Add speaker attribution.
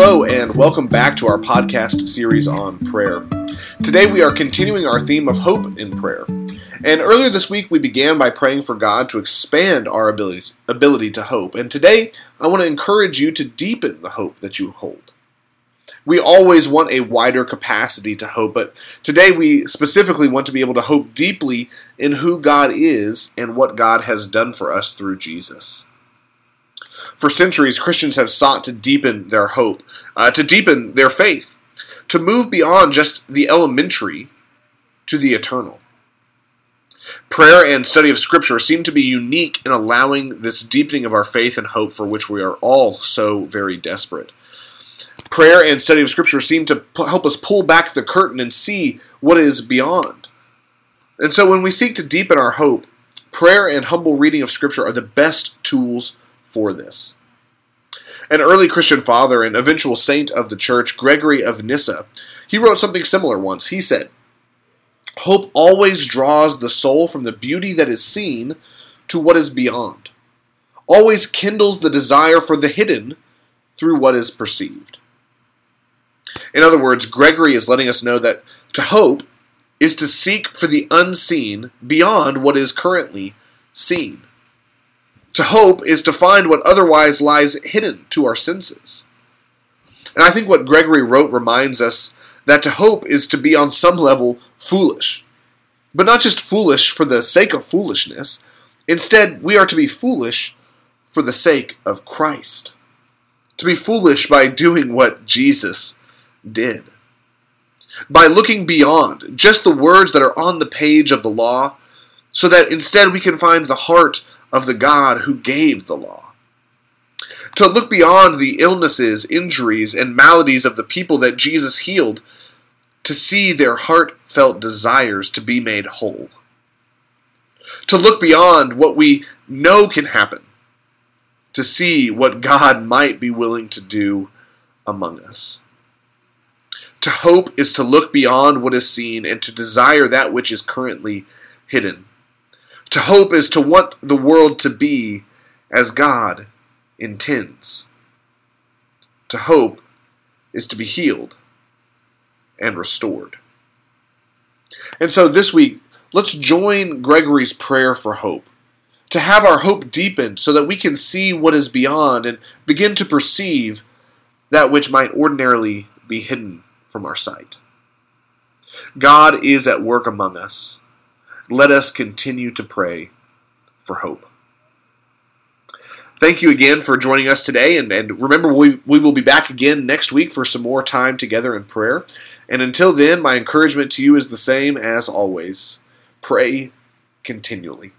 Speaker 1: Hello, and welcome back to our podcast series on prayer. Today we are continuing our theme of hope in prayer. And earlier this week we began by praying for God to expand our ability, ability to hope. And today I want to encourage you to deepen the hope that you hold. We always want a wider capacity to hope, but today we specifically want to be able to hope deeply in who God is and what God has done for us through Jesus. For centuries, Christians have sought to deepen their hope, uh, to deepen their faith, to move beyond just the elementary to the eternal. Prayer and study of Scripture seem to be unique in allowing this deepening of our faith and hope for which we are all so very desperate. Prayer and study of Scripture seem to help us pull back the curtain and see what is beyond. And so when we seek to deepen our hope, prayer and humble reading of Scripture are the best tools for this. An early Christian father and eventual saint of the church, Gregory of Nyssa, he wrote something similar once. He said, Hope always draws the soul from the beauty that is seen to what is beyond, always kindles the desire for the hidden through what is perceived. In other words, Gregory is letting us know that to hope is to seek for the unseen beyond what is currently seen. To hope is to find what otherwise lies hidden to our senses. And I think what Gregory wrote reminds us that to hope is to be on some level foolish. But not just foolish for the sake of foolishness. Instead, we are to be foolish for the sake of Christ. To be foolish by doing what Jesus did. By looking beyond just the words that are on the page of the law, so that instead we can find the heart of the God who gave the law. To look beyond the illnesses, injuries, and maladies of the people that Jesus healed, to see their heartfelt desires to be made whole. To look beyond what we know can happen, to see what God might be willing to do among us. To hope is to look beyond what is seen and to desire that which is currently hidden. To hope is to want the world to be as God intends. To hope is to be healed and restored. And so this week, let's join Gregory's prayer for hope, to have our hope deepened so that we can see what is beyond and begin to perceive that which might ordinarily be hidden from our sight. God is at work among us let us continue to pray for hope. Thank you again for joining us today, and, and remember, we, we will be back again next week for some more time together in prayer. And until then, my encouragement to you is the same as always pray continually.